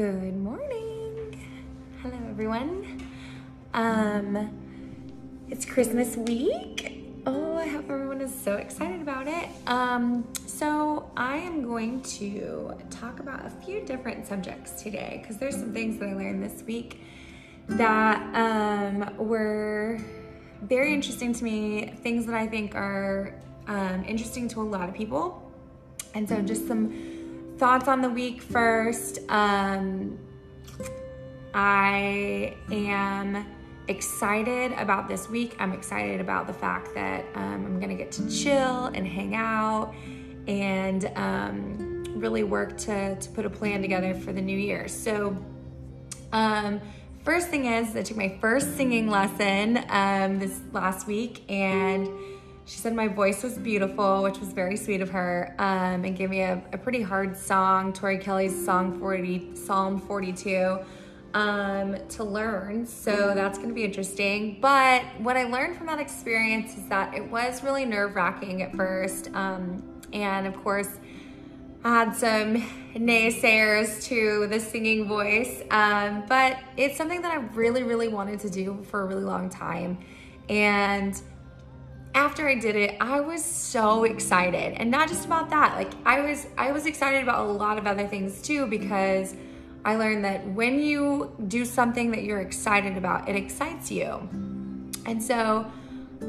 Good morning. Hello, everyone. Um, it's Christmas week. Oh, I hope everyone is so excited about it. Um, so I am going to talk about a few different subjects today because there's some things that I learned this week that um, were very interesting to me, things that I think are um, interesting to a lot of people. And so just some thoughts on the week first. Um, I am excited about this week. I'm excited about the fact that um, I'm gonna get to chill and hang out and um, really work to, to put a plan together for the new year. So, um, first thing is, I took my first singing lesson um, this last week and she said my voice was beautiful, which was very sweet of her, um, and gave me a, a, pretty hard song, Tori Kelly's song 40, Psalm 42, um, to learn. So that's gonna be interesting. But what I learned from that experience is that it was really nerve wracking at first. Um, and of course, I had some naysayers to the singing voice, um, but it's something that I really, really wanted to do for a really long time. And after I did it, I was so excited. And not just about that. Like I was I was excited about a lot of other things too because I learned that when you do something that you're excited about, it excites you. And so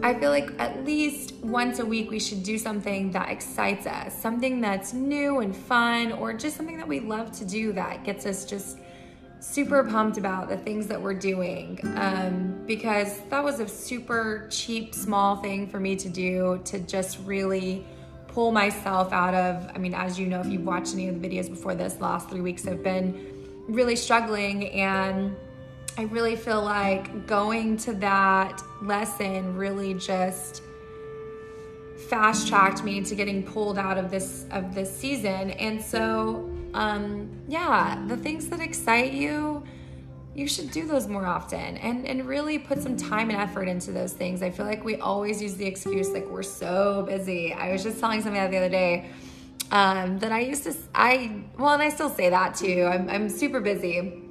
I feel like at least once a week we should do something that excites us, something that's new and fun, or just something that we love to do that gets us just super pumped about the things that we're doing um, because that was a super cheap, small thing for me to do to just really pull myself out of. I mean, as you know, if you've watched any of the videos before this, last three weeks have been really struggling and I really feel like going to that lesson really just fast tracked me to getting pulled out of this of this season. And so um, yeah, the things that excite you, you should do those more often and, and really put some time and effort into those things. I feel like we always use the excuse like we're so busy. I was just telling somebody the other day um, that I used to, I, well, and I still say that too. I'm, I'm super busy.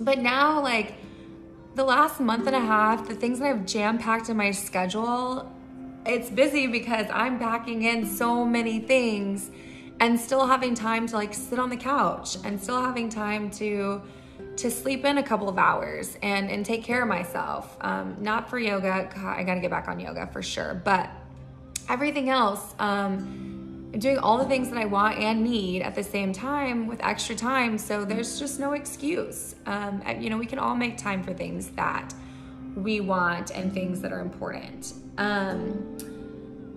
But now, like, the last month and a half, the things that I've jam packed in my schedule, it's busy because I'm packing in so many things and still having time to like sit on the couch and still having time to to sleep in a couple of hours and and take care of myself. Um, not for yoga. I gotta get back on yoga for sure. But everything else um, doing all the things that i want and need at the same time with extra time. So there's just no excuse. Um, you know we can all make time for things that we want and things that are important. Um,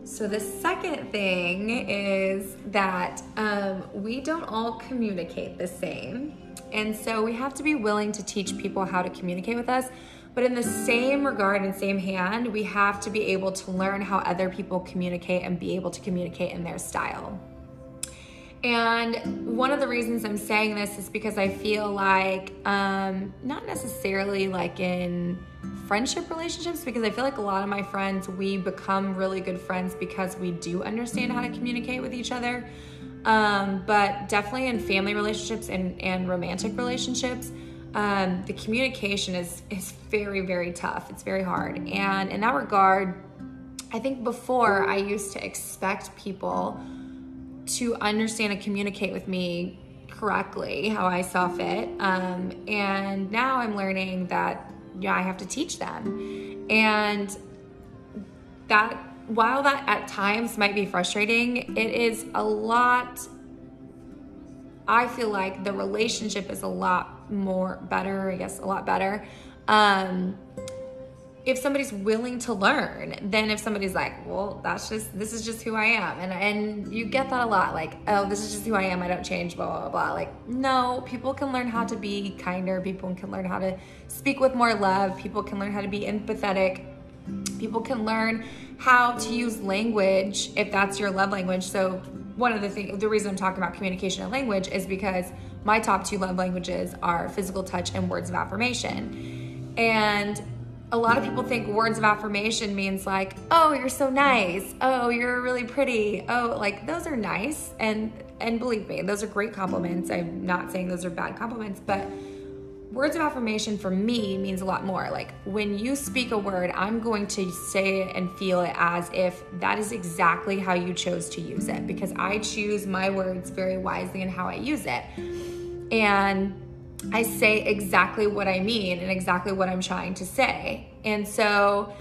so, the second thing is that um, we don't all communicate the same. And so, we have to be willing to teach people how to communicate with us. But in the same regard and same hand, we have to be able to learn how other people communicate and be able to communicate in their style. And one of the reasons I'm saying this is because I feel like, um, not necessarily like in friendship relationships because I feel like a lot of my friends, we become really good friends because we do understand how to communicate with each other. Um, but definitely in family relationships and, and romantic relationships, um, the communication is, is very, very tough. It's very hard. And in that regard, I think before I used to expect people to understand and communicate with me correctly, how I saw fit. Um, and now I'm learning that yeah, I have to teach them. And that while that at times might be frustrating, it is a lot I feel like the relationship is a lot more better, I guess a lot better. Um, if somebody's willing to learn than if somebody's like, well, that's just this is just who I am. And and you get that a lot, like, oh, this is just who I am, I don't change, blah, blah, blah. Like, no, people can learn how to be kinder, people can learn how to speak with more love, people can learn how to be empathetic, people can learn how to use language if that's your love language. So one of the things the reason I'm talking about communication and language is because my top two love languages are physical touch and words of affirmation. And a lot of people think words of affirmation means like, oh, you're so nice. Oh, you're really pretty. Oh, like those are nice. And and believe me, those are great compliments. I'm not saying those are bad compliments, but words of affirmation for me means a lot more. Like when you speak a word, I'm going to say it and feel it as if that is exactly how you chose to use it because I choose my words very wisely and how I use it. And I say exactly what I mean and exactly what I'm trying to say. And so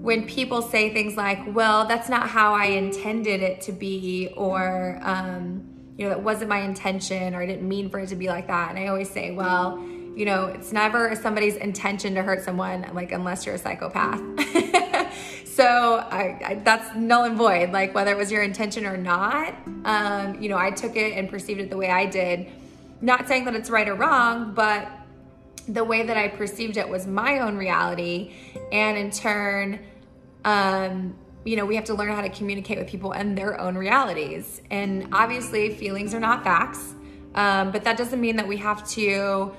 when people say things like, well, that's not how I intended it to be, or, um, you know, that wasn't my intention, or I didn't mean for it to be like that. And I always say, well, you know, it's never somebody's intention to hurt someone, like, unless you're a psychopath. so I, I, that's null and void, like, whether it was your intention or not. Um, you know, I took it and perceived it the way I did not saying that it's right or wrong, but the way that I perceived it was my own reality. And in turn, um, you know, we have to learn how to communicate with people and their own realities. And obviously, feelings are not facts, um, but that doesn't mean that we have to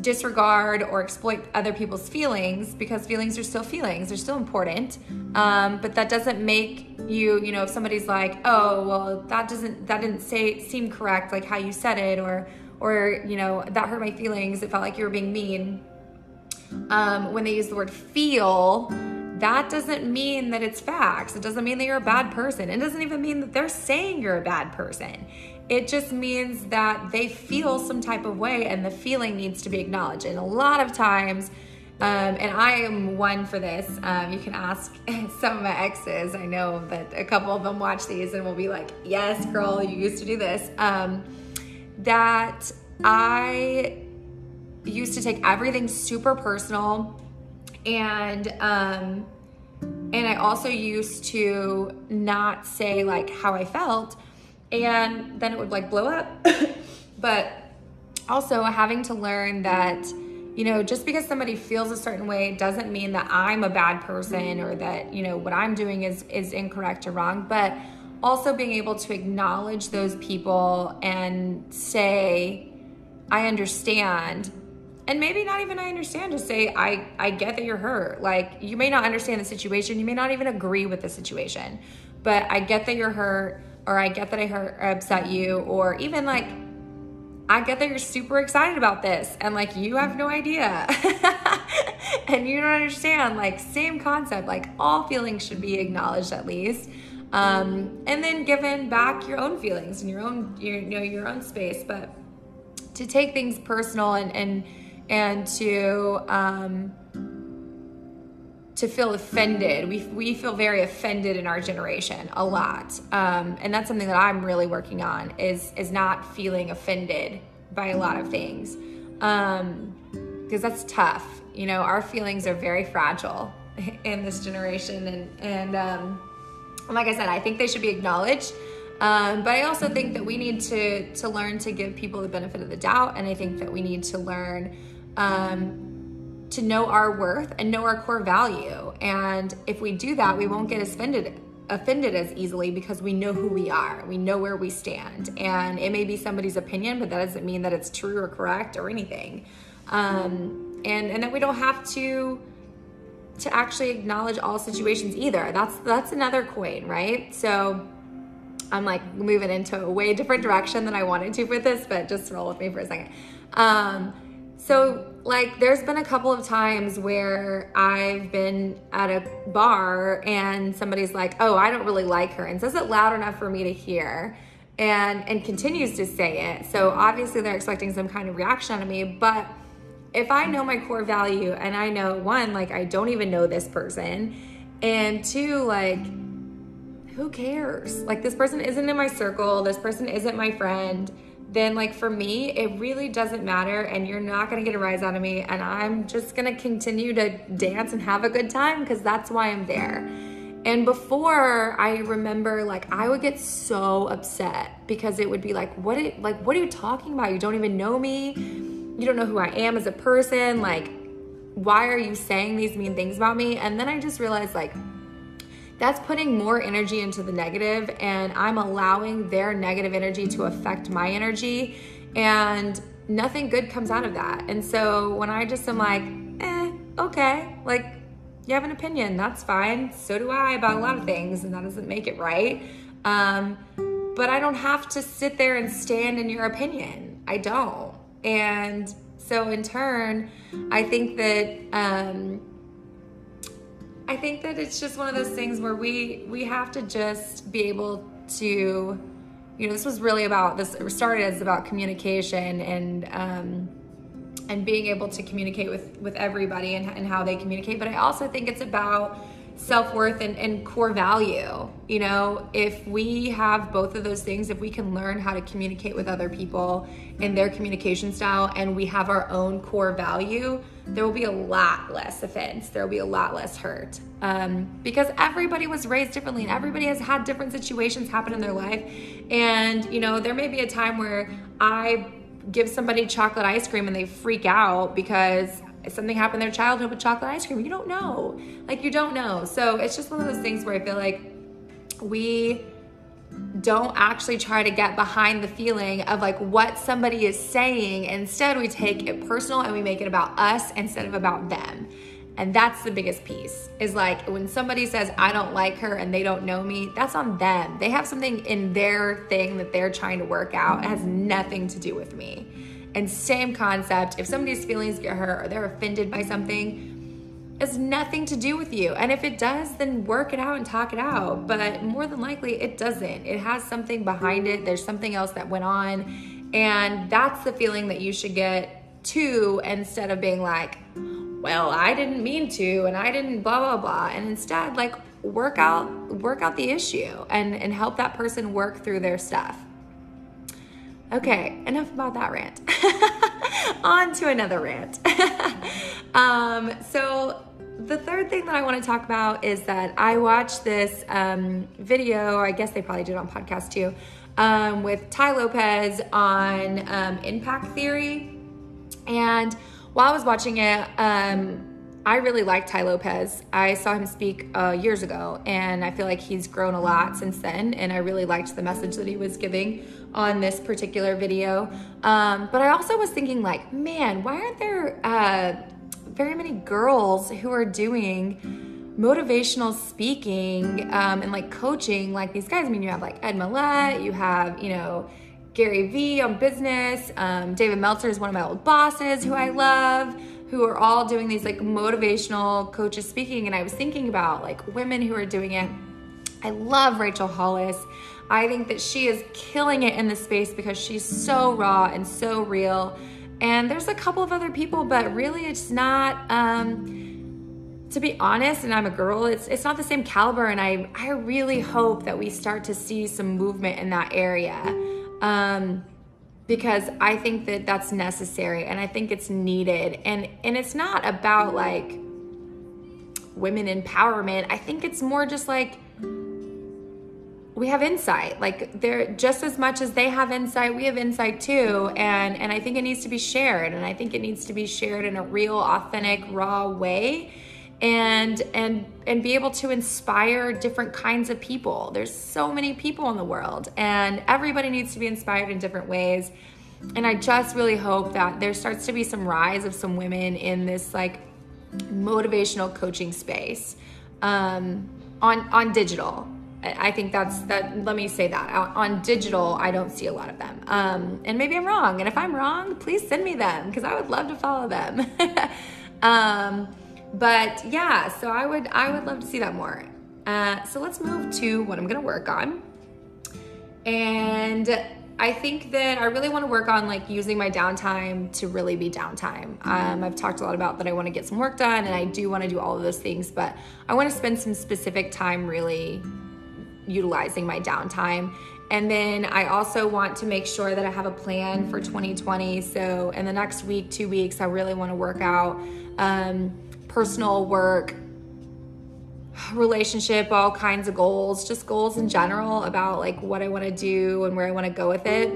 disregard or exploit other people's feelings because feelings are still feelings they're still important um, but that doesn't make you you know if somebody's like oh well that doesn't that didn't say seem correct like how you said it or or you know that hurt my feelings it felt like you were being mean um, when they use the word feel that doesn't mean that it's facts it doesn't mean that you're a bad person it doesn't even mean that they're saying you're a bad person it just means that they feel some type of way and the feeling needs to be acknowledged and a lot of times um, and I am one for this. Um, you can ask some of my exes. I know that a couple of them watch these and will be like, yes, girl, you used to do this. Um, that I used to take everything super personal and um and I also used to not say like how I felt and then it would like blow up. but also having to learn that you know, just because somebody feels a certain way doesn't mean that I'm a bad person or that, you know, what I'm doing is is incorrect or wrong, but also being able to acknowledge those people and say, I understand. And maybe not even I understand, just say, I, I get that you're hurt. Like, you may not understand the situation, you may not even agree with the situation, but I get that you're hurt, or I get that I hurt or upset you, or even like, I get that you're super excited about this and like you have no idea and you don't understand. Like, same concept, like, all feelings should be acknowledged at least um, and then given back your own feelings and your own your, you know your own space but to take things personal and and and to um, to feel offended. We, we feel very offended in our generation a lot. Um, and that's something that i'm really working on is is not feeling offended by a lot of things. Because um, that's tough. You know our feelings are very fragile in this generation and and um, like I said, I think they should be acknowledged. Um, but I also think that we need to to learn to give people the benefit of the doubt, and I think that we need to learn um, to know our worth and know our core value. And if we do that, we won't get offended offended as easily because we know who we are. We know where we stand, and it may be somebody's opinion, but that doesn't mean that it's true or correct or anything. Um, and and that we don't have to to actually acknowledge all situations either. That's that's another coin, right? So I'm like moving into a way different direction than I wanted to with this, but just roll with me for a second. Um, so like there's been a couple of times where I've been at a bar and somebody's like, "Oh, I don't really like her," and says it loud enough for me to hear. And, and continues to say it. So obviously they're expecting some kind of reaction out of me, but if I know my core value and I know one, like I don't even know this person, and two, like who cares? Like this person isn't in my circle, this person isn't my friend, then like for me, it really doesn't matter and you're not gonna get a rise out of me and I'm just gonna continue to dance and have a good time because that's why I'm there. And before I remember like I would get so upset because it would be like, what it like what are you talking about? You don't even know me you don't know who I am as a person. Like, why are you saying these mean things about me? And then I just realized, like, that's putting more energy into the negative, and I'm allowing their negative energy to affect my energy, and nothing good comes out of that. And so when I just am like, eh, okay, like, you have an opinion. That's fine. So do I about a lot of things, and that doesn't make it right. Um, but I don't have to sit there and stand in your opinion. I don't. And so, in turn, I think that um, I think that it's just one of those things where we we have to just be able to, you know, this was really about this started as about communication and. Um, and being able to communicate with with everybody and, and how they communicate but i also think it's about self-worth and, and core value you know? If we have both of those things if we can learn how to communicate with other people in their communication style and we have our own core value there will be a lot less offense. There will be a lot less hurt. Um, because everybody was raised differently and everybody has had different situations happen in their life. And you know there may be a time where i give somebody chocolate ice cream and they freak out because something happened in their childhood with chocolate ice cream. You don't know. Like, you don't know. So it's just one of those things where I feel like we don't actually try to get behind the feeling of like what somebody is saying. Instead, we take it personal and we make it about us instead of about them. And that's the biggest piece is like when somebody says, I don't like her and they don't know me, that's on them. They have something in their thing that they're trying to work out. It has nothing to do with me. And same concept, if somebody's feelings get hurt or they're offended by something, it's nothing to do with you. And if it does, then work it out and talk it out. But more than likely, it doesn't. It has something behind it, there's something else that went on. And that's the feeling that you should get too, instead of being like, well, I didn't mean to and I didn't blah blah blah. And instead, like work out work out the issue and and help that person work through their stuff. Okay, enough about that rant. On to another rant. um, so the third thing that I want to talk about is that I watched this um, video. I guess they probably did it on podcast too, um, with Tai Lopez on um, impact theory, and while I was watching it, um, I really like Tai Lopez. I saw him speak uh, years ago, and I feel like he's grown a lot since then. And I really liked the message that he was giving on this particular video. Um, but I also was thinking, like, man, why aren't there uh, very many girls who are doing motivational speaking um, and like coaching like these guys? I mean, you have like Ed Mylett, you have, you know, Gary Vee on business. Um, David Meltzer is one of my old bosses who I love, who are all doing these like motivational coaches speaking. And I was thinking about like women who are doing it. I love Rachel Hollis. I think that she is killing it in this space because she's so raw and so real. And there's a couple of other people, but really it's not. Um, to be honest, and I'm a girl, it's it's not the same caliber, and I I really hope that we start to see some movement in that area um, because I think that that's necessary and I think it's needed. And and it's not about like women empowerment. I think it's more just like we have insight like they're just as much as they have insight we have insight too and and i think it needs to be shared and i think it needs to be shared in a real authentic raw way and and and be able to inspire different kinds of people. There's so many people in the world and everybody needs to be inspired in different ways. And I just really hope that there starts to be some rise of some women in this like motivational coaching space um, on on digital. I think that's that. Let me say that on digital, I don't see a lot of them, um, and maybe I'm wrong. And if I'm wrong, please send me them because I would love to follow them. um, but yeah, so I would I would love to see that more. Uh, so let's move to what I'm gonna work on. And I think that I really want to work on like using my downtime to really be downtime. Um, I've talked a lot about that I want to get some work done and I do want to do all of those things, but I want to spend some specific time really utilizing my downtime. And then I also want to make sure that I have a plan for 2020. So in the next week, two weeks, I really want to work out. Um, personal work, relationship, all kinds of goals, just goals in general about like what I want to do and where I want to go with it.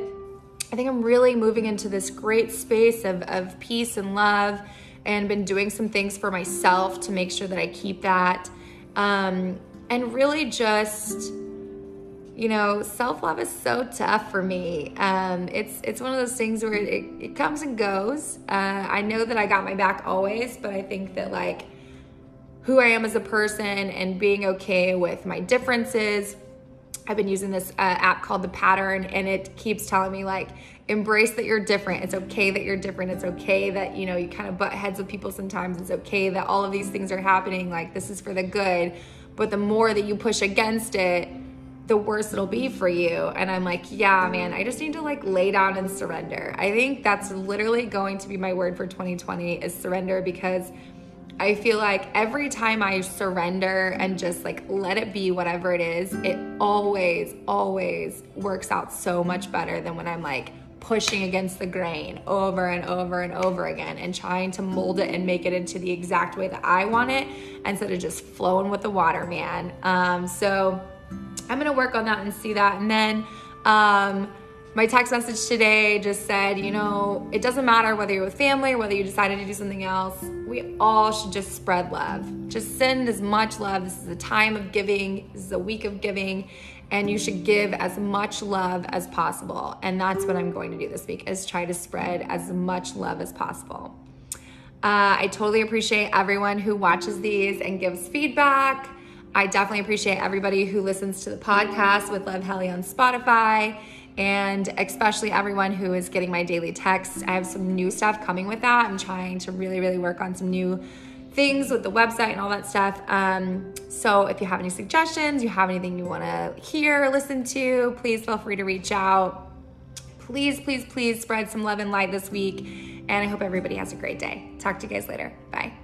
I think I'm really moving into this great space of, of peace and love and been doing some things for myself to make sure that I keep that. Um, and really just you know, self love is so tough for me. Um, it's it's one of those things where it, it comes and goes. Uh, I know that I got my back always, but I think that like who I am as a person and being okay with my differences. I've been using this uh, app called The Pattern, and it keeps telling me, like, embrace that you're different. It's okay that you're different. It's okay that, you know, you kind of butt heads with people sometimes. It's okay that all of these things are happening. Like, this is for the good. But the more that you push against it, the worse it'll be for you. And I'm like, yeah, man, I just need to like lay down and surrender. I think that's literally going to be my word for 2020 is surrender because I feel like every time I surrender and just like let it be whatever it is, it always, always works out so much better than when I'm like pushing against the grain over and over and over again and trying to mold it and make it into the exact way that I want it instead of just flowing with the water, man. Um, so I'm gonna work on that and see that. And then, um, my text message today just said, you know, it doesn't matter whether you're with family or whether you decided to do something else. We all should just spread love. Just send as much love. This is a time of giving, this is a week of giving, and you should give as much love as possible. And that's what I'm going to do this week is try to spread as much love as possible. Uh, I totally appreciate everyone who watches these and gives feedback. I definitely appreciate everybody who listens to the podcast with Love Helly on Spotify and especially everyone who is getting my daily texts. I have some new stuff coming with that. I'm trying to really, really work on some new things with the website and all that stuff. Um, so if you have any suggestions, you have anything you want to hear or listen to, please feel free to reach out. Please, please, please spread some love and light this week. And I hope everybody has a great day. Talk to you guys later. Bye.